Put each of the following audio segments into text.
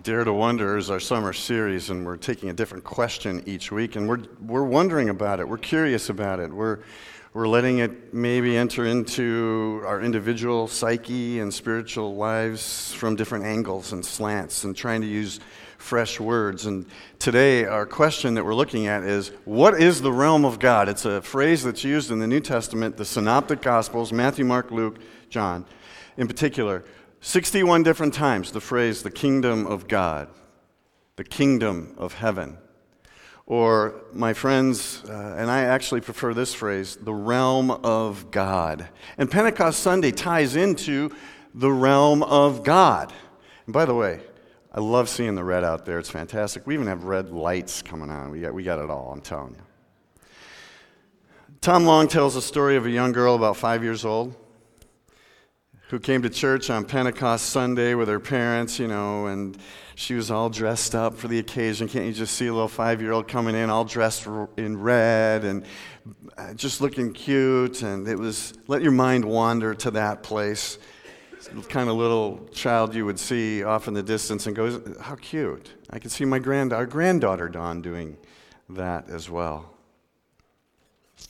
Dare to Wonder is our summer series, and we're taking a different question each week, and we're, we're wondering about it. We're curious about it. We're, we're letting it maybe enter into our individual psyche and spiritual lives from different angles and slants, and trying to use fresh words. And today, our question that we're looking at is What is the realm of God? It's a phrase that's used in the New Testament, the Synoptic Gospels, Matthew, Mark, Luke, John, in particular. 61 different times the phrase the kingdom of God, the kingdom of heaven. Or, my friends, uh, and I actually prefer this phrase, the realm of God. And Pentecost Sunday ties into the realm of God. And by the way, I love seeing the red out there. It's fantastic. We even have red lights coming on. We got, we got it all, I'm telling you. Tom Long tells a story of a young girl about five years old who came to church on Pentecost Sunday with her parents, you know, and she was all dressed up for the occasion. Can't you just see a little five year old coming in all dressed in red and uh, just looking cute? And it was, let your mind wander to that place. Kind of little child you would see off in the distance and go, How cute. I can see my grand, our granddaughter Dawn doing that as well.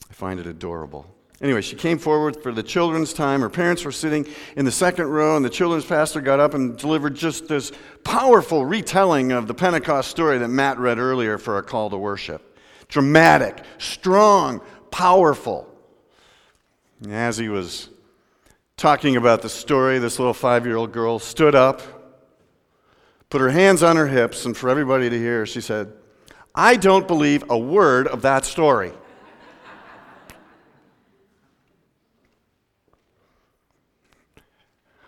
I find it adorable. Anyway, she came forward for the children's time. Her parents were sitting in the second row, and the children's pastor got up and delivered just this powerful retelling of the Pentecost story that Matt read earlier for a call to worship. Dramatic, strong, powerful. And as he was talking about the story, this little five year old girl stood up, put her hands on her hips, and for everybody to hear, she said, I don't believe a word of that story.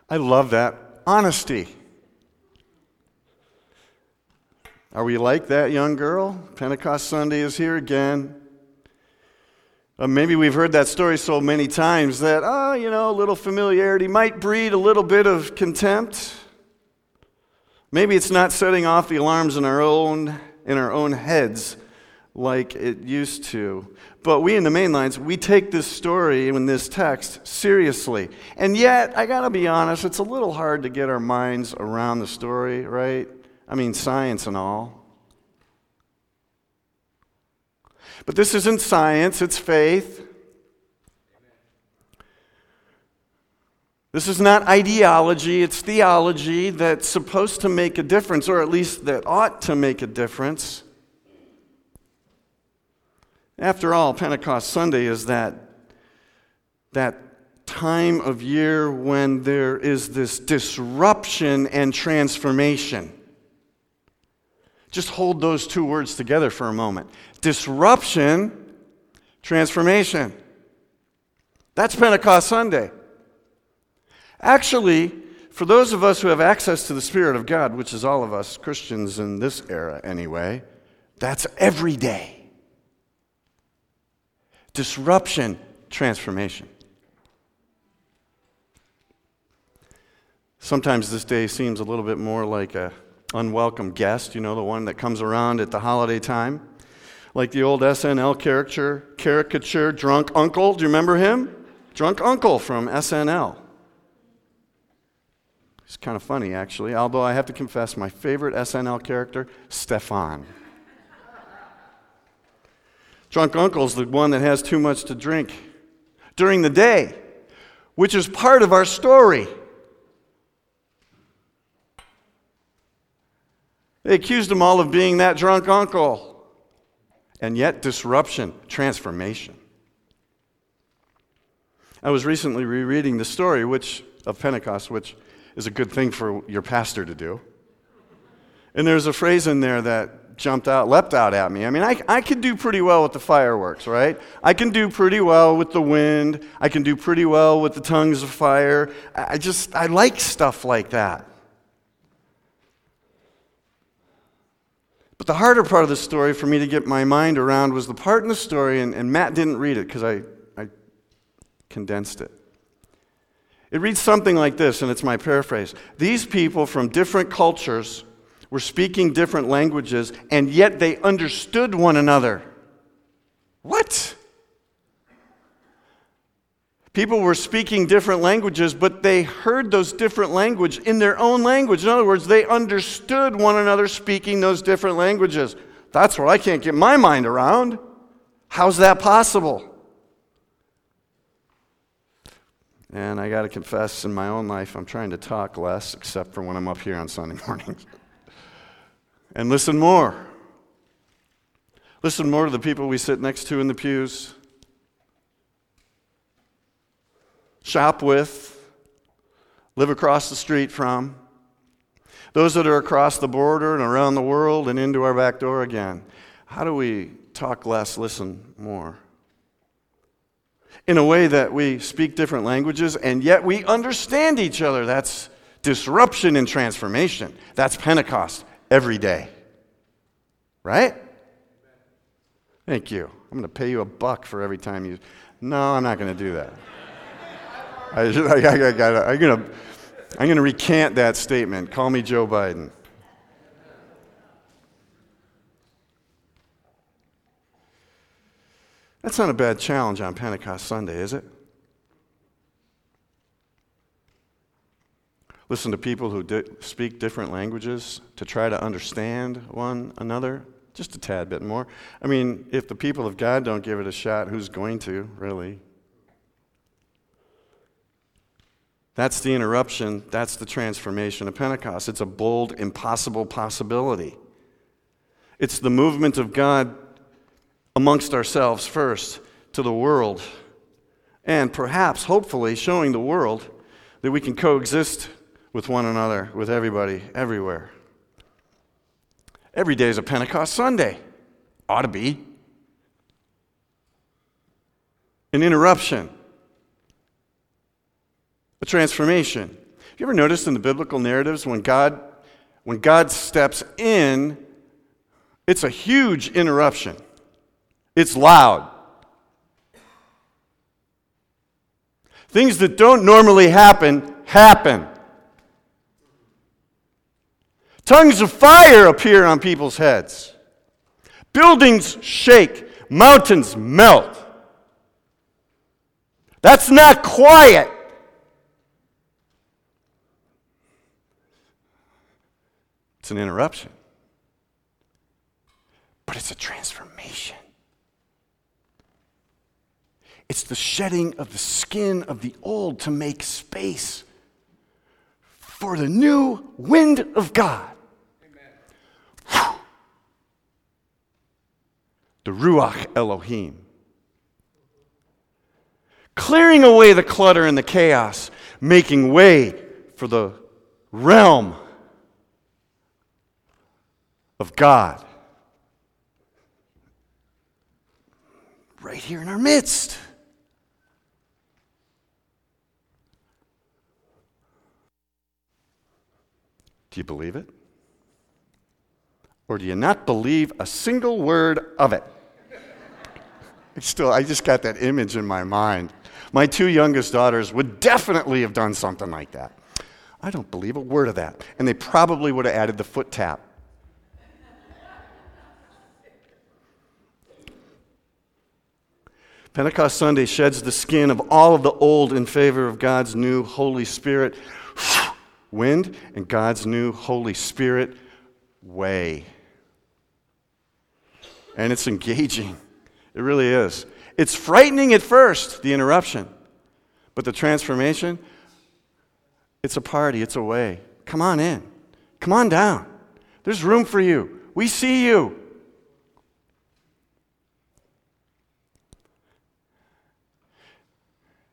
I love that honesty. Are we like that young girl? Pentecost Sunday is here again. Uh, maybe we've heard that story so many times that, oh, you know, a little familiarity might breed a little bit of contempt. Maybe it's not setting off the alarms in our own, in our own heads like it used to. But we in the main lines, we take this story and this text seriously. And yet, I gotta be honest, it's a little hard to get our minds around the story, right? I mean, science and all. But this isn't science, it's faith. This is not ideology, it's theology that's supposed to make a difference, or at least that ought to make a difference. After all, Pentecost Sunday is that, that time of year when there is this disruption and transformation. Just hold those two words together for a moment disruption, transformation. That's Pentecost Sunday. Actually, for those of us who have access to the Spirit of God, which is all of us Christians in this era anyway, that's every day disruption, transformation. Sometimes this day seems a little bit more like a unwelcome guest, you know, the one that comes around at the holiday time. Like the old SNL caricature, caricature Drunk Uncle. Do you remember him? Drunk Uncle from SNL. It's kind of funny, actually, although I have to confess, my favorite SNL character, Stefon. Drunk uncle's the one that has too much to drink during the day, which is part of our story. They accused him all of being that drunk uncle. And yet, disruption, transformation. I was recently rereading the story which, of Pentecost, which is a good thing for your pastor to do. And there's a phrase in there that jumped out, leapt out at me. I mean, I, I can do pretty well with the fireworks, right? I can do pretty well with the wind. I can do pretty well with the tongues of fire. I just, I like stuff like that. But the harder part of the story for me to get my mind around was the part in the story, and, and Matt didn't read it because I, I condensed it. It reads something like this, and it's my paraphrase. These people from different cultures were speaking different languages, and yet they understood one another. What? People were speaking different languages, but they heard those different language in their own language. In other words, they understood one another speaking those different languages. That's what I can't get my mind around. How's that possible? And I got to confess, in my own life, I'm trying to talk less, except for when I'm up here on Sunday mornings. And listen more. Listen more to the people we sit next to in the pews, shop with, live across the street from, those that are across the border and around the world and into our back door again. How do we talk less, listen more? in a way that we speak different languages and yet we understand each other. That's disruption and transformation. That's Pentecost every day. Right? Thank you. I'm going to pay you a buck for every time you. No, I'm not going to do that. I, I, I, I, I'm going I'm going to recant that statement. Call me Joe Biden. That's not a bad challenge on Pentecost Sunday, is it? Listen to people who di- speak different languages to try to understand one another just a tad bit more. I mean, if the people of God don't give it a shot, who's going to, really? That's the interruption. That's the transformation of Pentecost. It's a bold, impossible possibility. It's the movement of God amongst ourselves first to the world, and perhaps, hopefully, showing the world that we can coexist with one another, with everybody, everywhere. Every day is a Pentecost Sunday. Ought to be. An interruption, a transformation. Have you ever noticed in the biblical narratives when God, when God steps in, it's a huge interruption. It's loud. Things that don't normally happen, happen. Tongues of fire appear on people's heads. Buildings shake. Mountains melt. That's not quiet. It's an interruption. But it's a transformation. It's the shedding of the skin of the old to make space for the new wind of God. The Ruach Elohim. Clearing away the clutter and the chaos, making way for the realm of God. Right here in our midst. Do you believe it? Or do you not believe a single word of it? Still, I just got that image in my mind. My two youngest daughters would definitely have done something like that. I don't believe a word of that. And they probably would have added the foot tap. Pentecost Sunday sheds the skin of all of the old in favor of God's new Holy Spirit wind and God's new Holy Spirit way. And it's engaging. It really is. It's frightening at first, the interruption, but the transformation, it's a party, it's a way. Come on in. Come on down. There's room for you. We see you.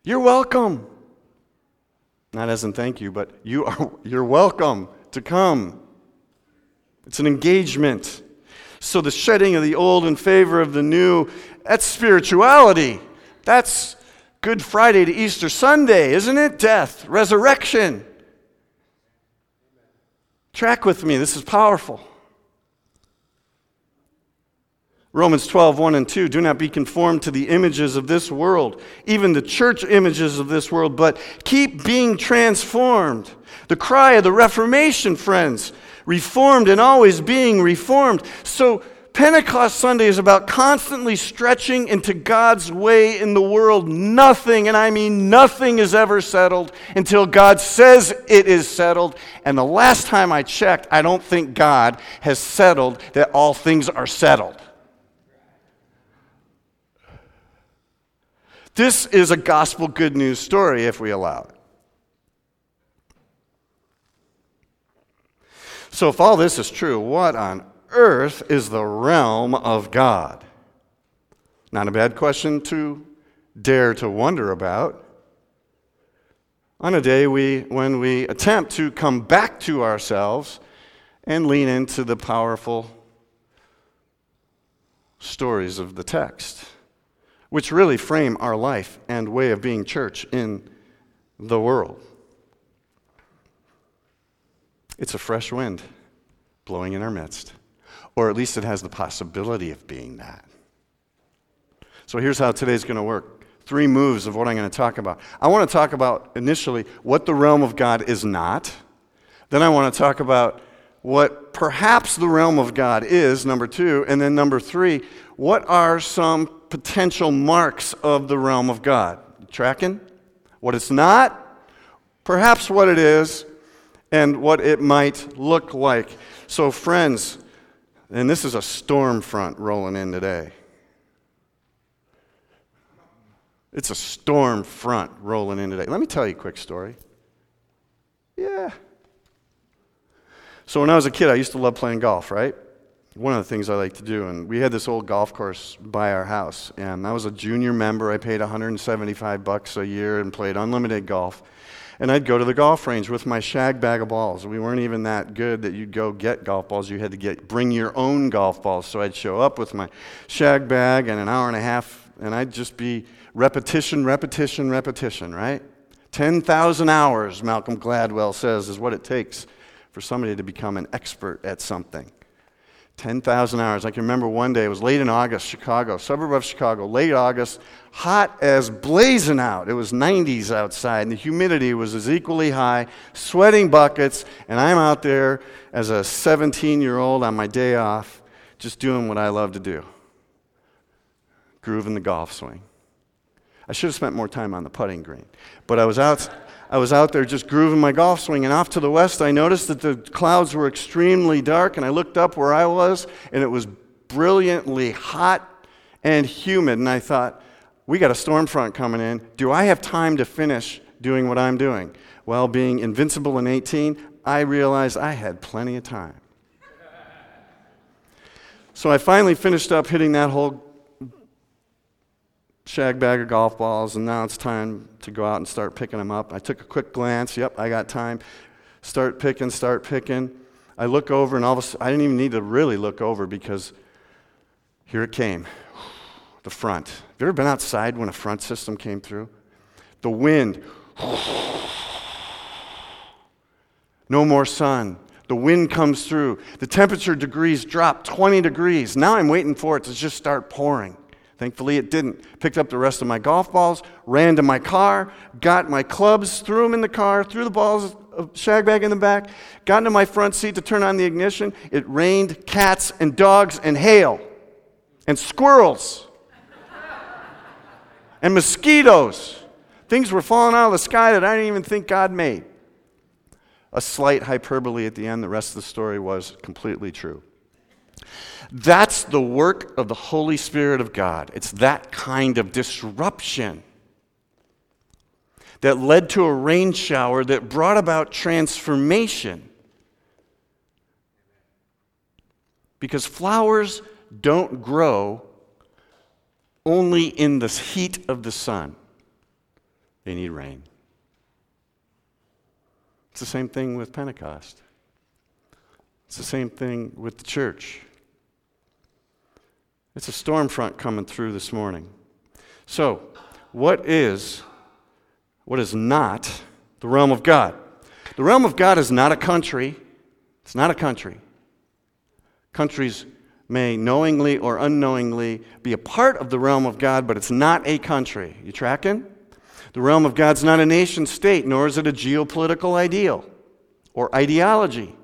You're welcome. Not as in thank you, but you are, you're welcome to come. It's an engagement. So the shedding of the old in favor of the new, that's spirituality. That's Good Friday to Easter Sunday, isn't it? Death, resurrection. Track with me, this is powerful. Romans 12, 1 and 2. Do not be conformed to the images of this world, even the church images of this world, but keep being transformed. The cry of the Reformation, friends, reformed and always being reformed. So Pentecost Sunday is about constantly stretching into God's way in the world. Nothing, and I mean nothing, is ever settled until God says it is settled. And the last time I checked, I don't think God has settled that all things are settled. This is a gospel good news story if we allow it. So, if all this is true, what on earth is the realm of God? Not a bad question to dare to wonder about. On a day we, when we attempt to come back to ourselves and lean into the powerful stories of the text, which really frame our life and way of being church in the world. It's a fresh wind blowing in our midst, or at least it has the possibility of being that. So here's how today's going to work three moves of what I'm going to talk about. I want to talk about initially what the realm of God is not. Then I want to talk about what perhaps the realm of God is, number two. And then number three, what are some potential marks of the realm of God? Tracking? What it's not, perhaps what it is, and what it might look like. So, friends, and this is a storm front rolling in today. It's a storm front rolling in today. Let me tell you a quick story. Yeah. So, when I was a kid, I used to love playing golf, right? One of the things I like to do. And we had this old golf course by our house. And I was a junior member. I paid 175 bucks a year and played unlimited golf. And I'd go to the golf range with my shag bag of balls. We weren't even that good that you'd go get golf balls. You had to get bring your own golf balls. So I'd show up with my shag bag and an hour and a half, and I'd just be repetition, repetition, repetition, right? 10,000 hours, Malcolm Gladwell says, is what it takes for somebody to become an expert at something. 10,000 hours. I can remember one day, it was late in August, Chicago, suburb of Chicago, late August, hot as blazing out. It was 90s outside, and the humidity was as equally high, sweating buckets, and I'm out there as a 17 year old on my day off, just doing what I love to do grooving the golf swing. I should have spent more time on the putting green, but I was out. I was out there just grooving my golf swing, and off to the west, I noticed that the clouds were extremely dark, and I looked up where I was, and it was brilliantly hot and humid. And I thought, we got a storm front coming in. Do I have time to finish doing what I'm doing? Well, being invincible in 18, I realized I had plenty of time. So I finally finished up hitting that whole shag bag of golf balls, and now it's time to go out and start picking them up. I took a quick glance. Yep, I got time. Start picking, start picking. I look over, and all of a sudden, I didn't even need to really look over because here it came the front. Have you ever been outside when a front system came through? The wind. No more sun. The wind comes through. The temperature degrees drop 20 degrees. Now I'm waiting for it to just start pouring. Thankfully, it didn't. Picked up the rest of my golf balls, ran to my car, got my clubs, threw them in the car, threw the balls, a shag bag in the back, got into my front seat to turn on the ignition. It rained cats and dogs and hail and squirrels and mosquitoes. Things were falling out of the sky that I didn't even think God made. A slight hyperbole at the end, the rest of the story was completely true. That's the work of the Holy Spirit of God. It's that kind of disruption that led to a rain shower that brought about transformation. Because flowers don't grow only in the heat of the sun, they need rain. It's the same thing with Pentecost, it's the same thing with the church. It's a storm front coming through this morning. So, what is what is not the realm of God? The realm of God is not a country. It's not a country. Countries may knowingly or unknowingly be a part of the realm of God, but it's not a country. You tracking? The realm of God's not a nation state, nor is it a geopolitical ideal or ideology.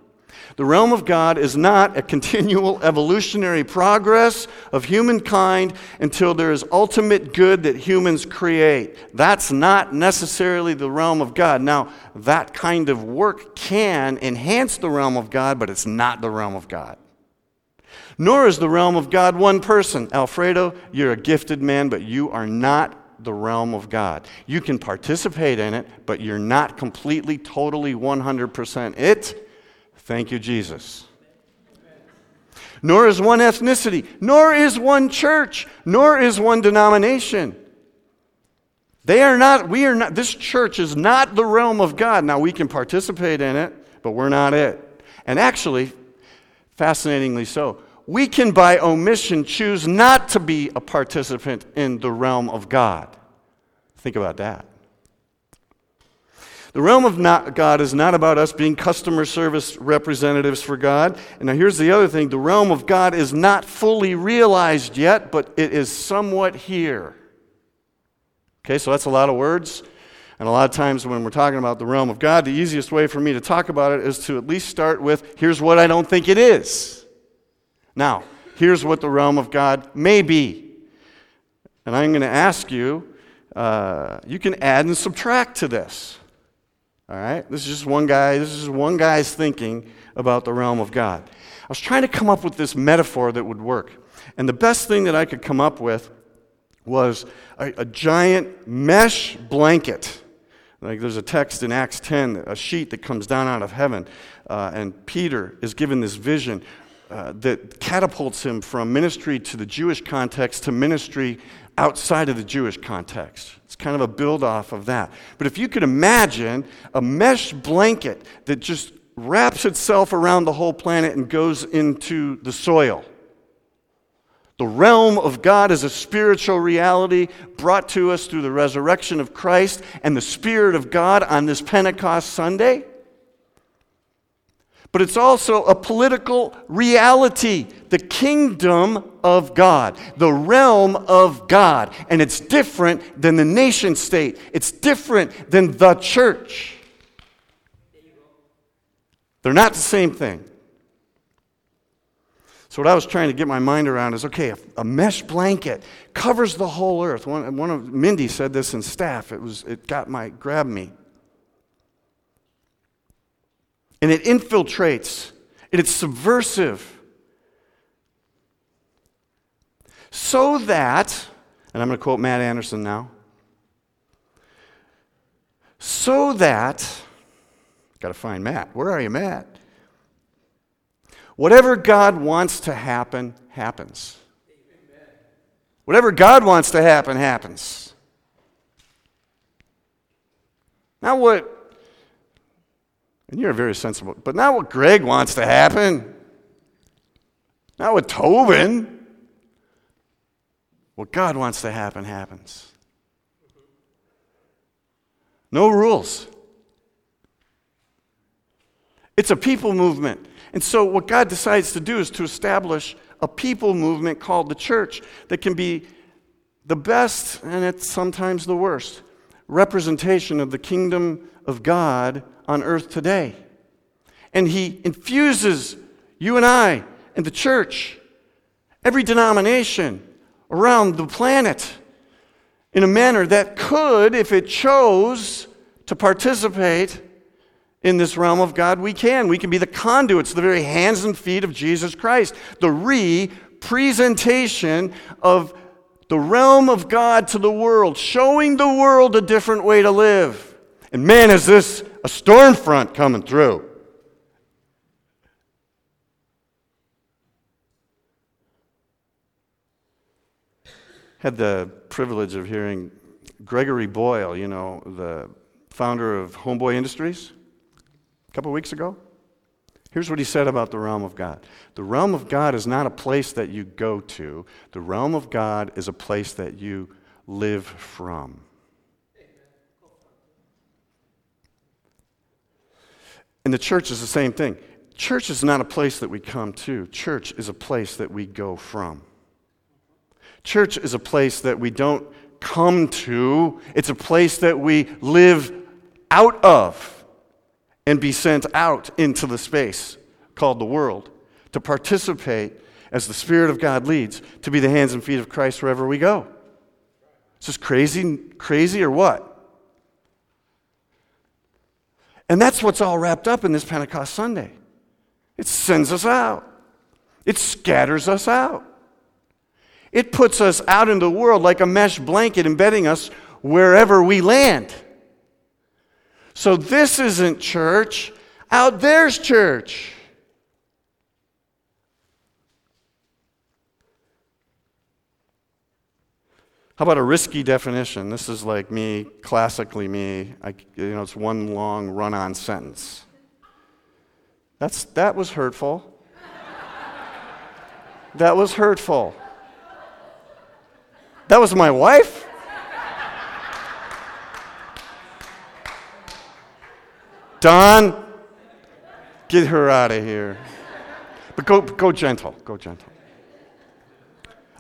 The realm of God is not a continual evolutionary progress of humankind until there is ultimate good that humans create. That's not necessarily the realm of God. Now, that kind of work can enhance the realm of God, but it's not the realm of God. Nor is the realm of God one person. Alfredo, you're a gifted man, but you are not the realm of God. You can participate in it, but you're not completely, totally, 100% it. Thank you, Jesus. Nor is one ethnicity, nor is one church, nor is one denomination. They are not, we are not, this church is not the realm of God. Now, we can participate in it, but we're not it. And actually, fascinatingly so, we can by omission choose not to be a participant in the realm of God. Think about that. The realm of God is not about us being customer service representatives for God. And now here's the other thing the realm of God is not fully realized yet, but it is somewhat here. Okay, so that's a lot of words. And a lot of times when we're talking about the realm of God, the easiest way for me to talk about it is to at least start with here's what I don't think it is. Now, here's what the realm of God may be. And I'm going to ask you, uh, you can add and subtract to this. All right? This is just one guy, this is one guy's thinking about the realm of God. I was trying to come up with this metaphor that would work. And the best thing that I could come up with was a, a giant mesh blanket. Like there's a text in Acts 10, a sheet that comes down out of heaven. Uh, and Peter is given this vision uh, that catapults him from ministry to the Jewish context to ministry outside of the Jewish context. It's kind of a build off of that. But if you could imagine a mesh blanket that just wraps itself around the whole planet and goes into the soil. The realm of God is a spiritual reality brought to us through the resurrection of Christ and the Spirit of God on this Pentecost Sunday but it's also a political reality the kingdom of God, the realm of God. And it's different than the nation state, it's different than the church. They're not the same thing. So, what I was trying to get my mind around is okay, a, mesh blanket covers the whole earth. One, one of Mindy said this in staff. It, was, it got my, grabbed me and it infiltrates, and it's subversive. So that, and I'm going to quote Matt Anderson now, so that, got to find Matt. Where are you, Matt? Whatever God wants to happen, happens. Whatever God wants to happen, happens. Now, what and you're very sensible. But not what Greg wants to happen. Not what Tobin. What God wants to happen happens. No rules. It's a people movement. And so, what God decides to do is to establish a people movement called the church that can be the best, and it's sometimes the worst, representation of the kingdom of God on earth today. And He infuses you and I and the church, every denomination around the planet, in a manner that could, if it chose to participate in this realm of God, we can. We can be the conduits, the very hands and feet of Jesus Christ, the representation of the realm of God to the world, showing the world a different way to live. And man, is this a storm front coming through. Had the privilege of hearing Gregory Boyle, you know, the founder of Homeboy Industries, a couple weeks ago. Here's what he said about the realm of God The realm of God is not a place that you go to, the realm of God is a place that you live from. And the church is the same thing. Church is not a place that we come to, church is a place that we go from. Church is a place that we don't come to, it's a place that we live out of and be sent out into the space called the world, to participate as the Spirit of God leads, to be the hands and feet of Christ wherever we go. Is this crazy, crazy or what? And that's what's all wrapped up in this Pentecost Sunday. It sends us out, it scatters us out. It puts us out in the world like a mesh blanket, embedding us wherever we land. So this isn't church, out there's church. How about a risky definition? This is like me, classically me. I, you know, it's one long run-on sentence. That's, that was hurtful. that was hurtful. That was my wife? Don, get her out of here. But go, go gentle. Go gentle.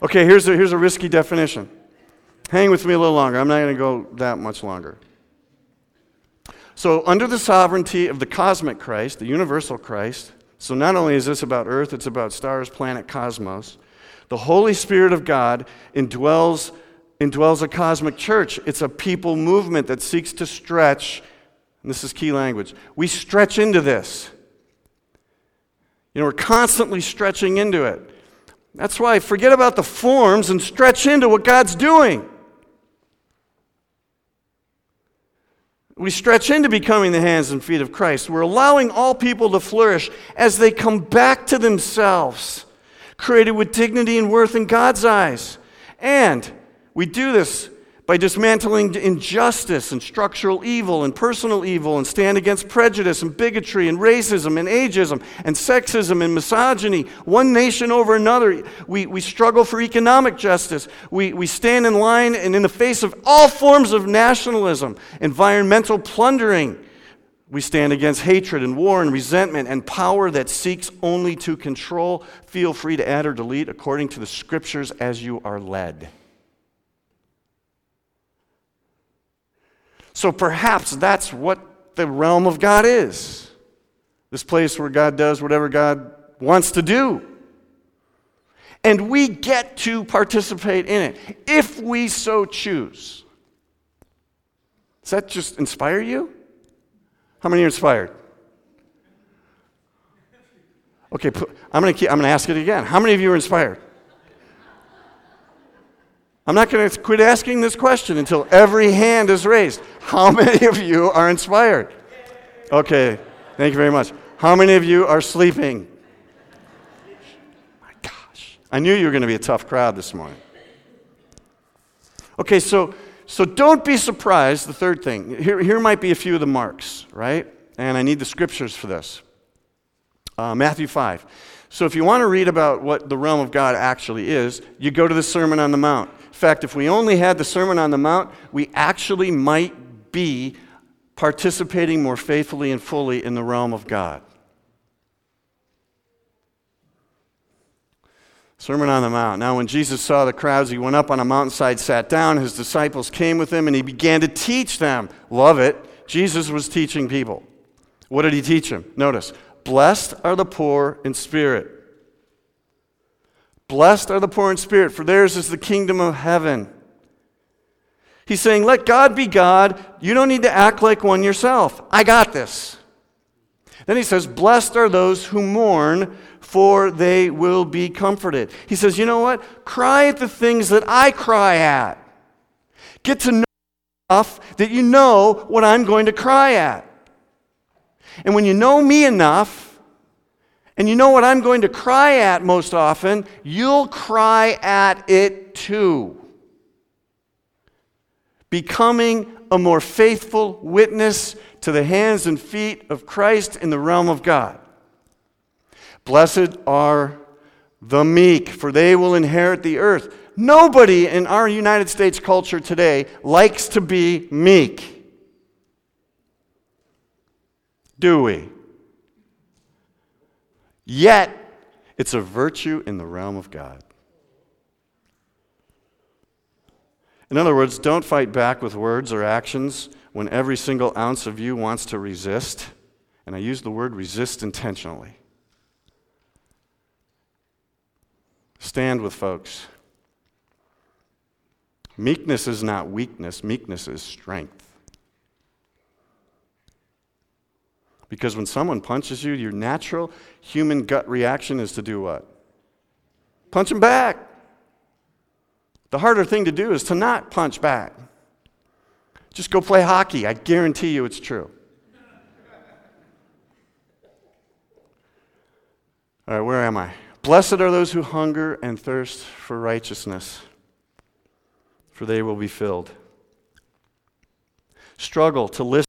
Okay, here's a, here's a risky definition. Hang with me a little longer. I'm not going to go that much longer. So, under the sovereignty of the cosmic Christ, the universal Christ, so not only is this about earth, it's about stars, planet, cosmos. The Holy Spirit of God indwells, indwells a cosmic church. It's a people movement that seeks to stretch, and this is key language. We stretch into this. You know, we're constantly stretching into it. That's why forget about the forms and stretch into what God's doing. We stretch into becoming the hands and feet of Christ. We're allowing all people to flourish as they come back to themselves created with dignity and worth in God's eyes. And we do this by dismantling injustice and structural evil and personal evil and stand against prejudice and bigotry and racism and ageism and sexism and misogyny, one nation over another. We, we struggle for economic justice. We, we stand in line and in the face of all forms of nationalism, environmental plundering, we stand against hatred and war and resentment and power that seeks only to control. Feel free to add or delete according to the scriptures as you are led. So perhaps that's what the realm of God is this place where God does whatever God wants to do. And we get to participate in it if we so choose. Does that just inspire you? How many are inspired? Okay, I'm going to ask it again. How many of you are inspired? I'm not going to quit asking this question until every hand is raised. How many of you are inspired? Okay, thank you very much. How many of you are sleeping? My gosh, I knew you were going to be a tough crowd this morning. Okay, so so don't be surprised. The third thing here, here might be a few of the marks, right? And I need the scriptures for this. Uh, Matthew 5. So if you want to read about what the realm of God actually is, you go to the Sermon on the Mount. In fact, if we only had the Sermon on the Mount, we actually might be participating more faithfully and fully in the realm of God. Sermon on the Mount. Now, when Jesus saw the crowds, he went up on a mountainside, sat down. His disciples came with him, and he began to teach them. Love it. Jesus was teaching people. What did he teach them? Notice Blessed are the poor in spirit. Blessed are the poor in spirit, for theirs is the kingdom of heaven. He's saying, Let God be God. You don't need to act like one yourself. I got this. Then he says, Blessed are those who mourn, for they will be comforted. He says, You know what? Cry at the things that I cry at. Get to know enough that you know what I'm going to cry at. And when you know me enough, and you know what I'm going to cry at most often, you'll cry at it too. Becoming a more faithful witness to the hands and feet of Christ in the realm of God. Blessed are the meek, for they will inherit the earth. Nobody in our United States culture today likes to be meek. Do we? Yet, it's a virtue in the realm of God. In other words, don't fight back with words or actions when every single ounce of you wants to resist. And I use the word resist intentionally. Stand with folks. Meekness is not weakness, meekness is strength. Because when someone punches you, your natural human gut reaction is to do what? Punch them back. The harder thing to do is to not punch back. Just go play hockey. I guarantee you it's true. All right, where am I? Blessed are those who hunger and thirst for righteousness, for they will be filled. Struggle to listen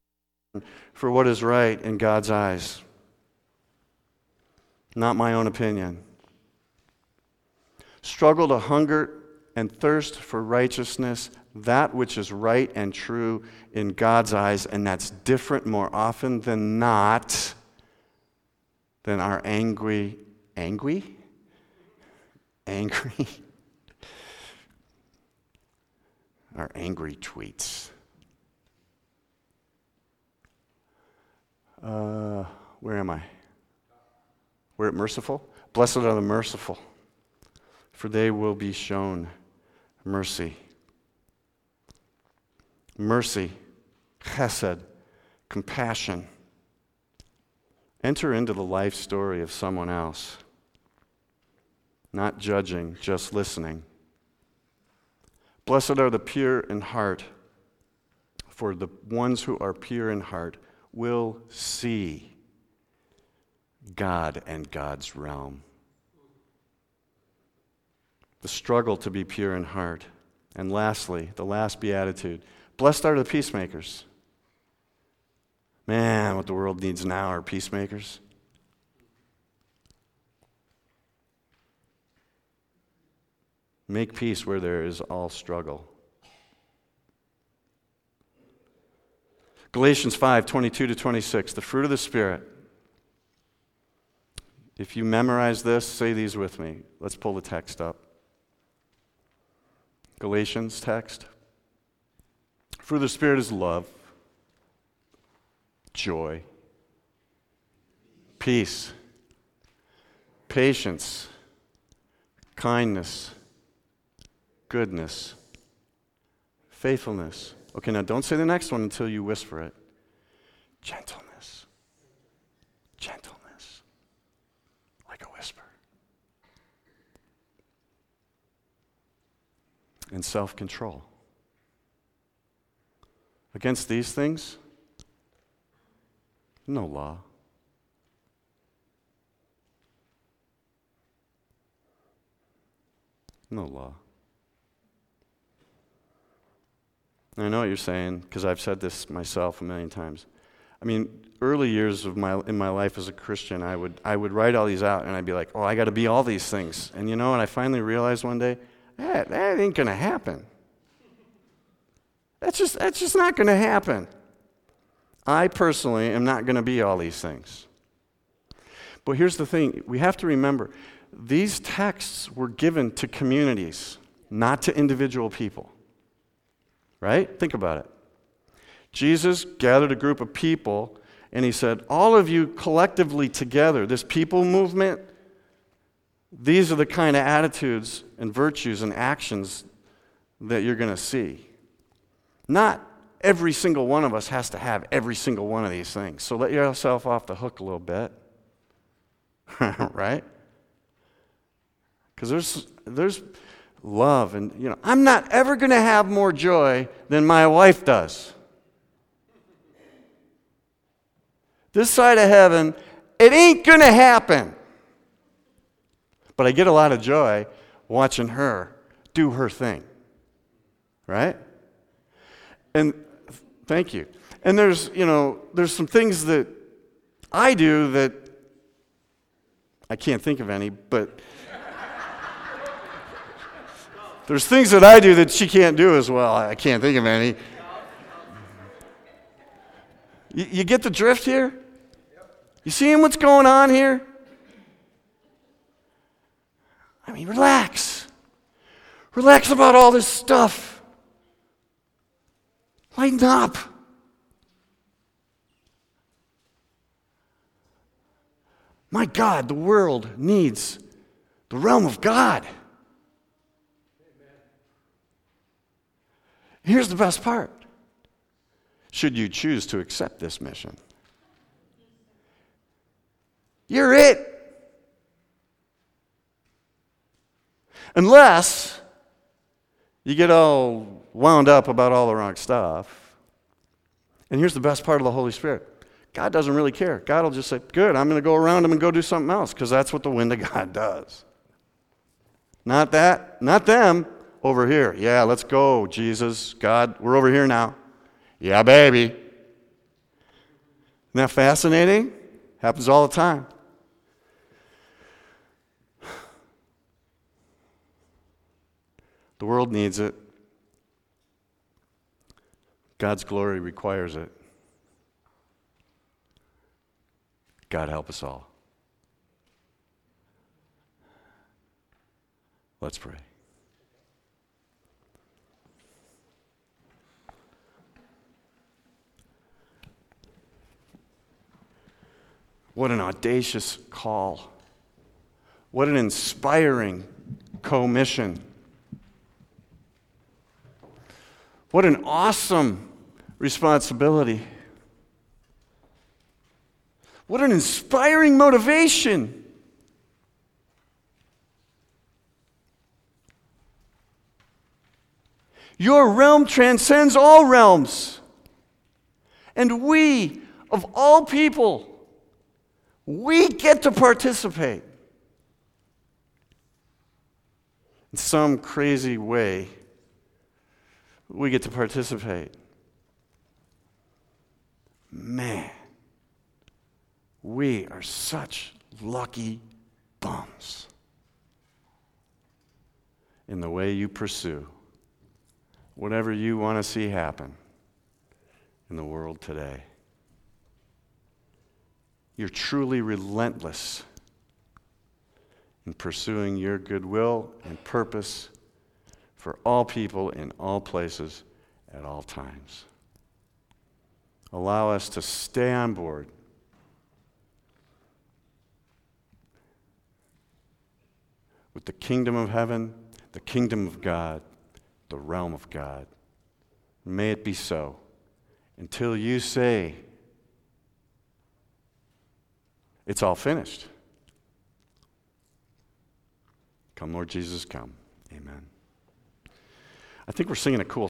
for what is right in God's eyes. Not my own opinion. Struggle to hunger and thirst for righteousness, that which is right and true in God's eyes, and that's different more often than not than our angry, angry? Angry? our angry tweets. Uh, where am I? We're at merciful. Blessed are the merciful, for they will be shown mercy. Mercy, chesed, compassion. Enter into the life story of someone else. Not judging, just listening. Blessed are the pure in heart, for the ones who are pure in heart will see God and God's realm. The struggle to be pure in heart. And lastly, the last beatitude Blessed are the peacemakers. Man, what the world needs now are peacemakers. Make peace where there is all struggle. Galatians 5 22 to 26, the fruit of the Spirit. If you memorize this, say these with me. Let's pull the text up. Galatians text. Fruit of the Spirit is love, joy, peace, patience, kindness, goodness, faithfulness Okay, now don't say the next one until you whisper it. Gentleness. Gentleness. Like a whisper. And self control. Against these things, no law. No law. And I know what you're saying because I've said this myself a million times. I mean, early years of my in my life as a Christian, I would I would write all these out and I'd be like, "Oh, I got to be all these things." And you know, and I finally realized one day, that that ain't going to happen. That's just that's just not going to happen. I personally am not going to be all these things. But here's the thing, we have to remember these texts were given to communities, not to individual people right? Think about it. Jesus gathered a group of people and he said, All of you collectively together, this people movement, these are the kind of attitudes and virtues and actions that you're going to see. Not every single one of us has to have every single one of these things. So let yourself off the hook a little bit. right? Because there's, there's, love. And, you know, I'm not ever going to have more joy than my wife does. This side of heaven, it ain't going to happen. But I get a lot of joy watching her do her thing. Right? And thank you. And there's, you know, there's some things that I do that I can't think of any, but there's things that I do that she can't do as well. I can't think of any. You, you get the drift here? You seeing what's going on here? I mean, relax. Relax about all this stuff. Lighten up. My God, the world needs the realm of God. Here's the best part should you choose to accept this mission. You're it. Unless you get all wound up about all the wrong stuff. And here's the best part of the Holy Spirit God doesn't really care. God will just say, Good, I'm going to go around him and go do something else because that's what the wind of God does. Not that, not them. Over here. Yeah, let's go, Jesus, God, we're over here now. Yeah, baby. Isn't that fascinating? Happens all the time. The world needs it. God's glory requires it. God help us all. Let's pray. What an audacious call. What an inspiring commission. What an awesome responsibility. What an inspiring motivation. Your realm transcends all realms. And we, of all people, we get to participate in some crazy way we get to participate. Man, we are such lucky bums in the way you pursue whatever you want to see happen in the world today. You're truly relentless in pursuing your goodwill and purpose for all people in all places at all times. Allow us to stay on board. With the kingdom of heaven, the kingdom of God, the realm of God. May it be so until you say, It's all finished. Come, Lord Jesus, come. Amen. I think we're singing a cool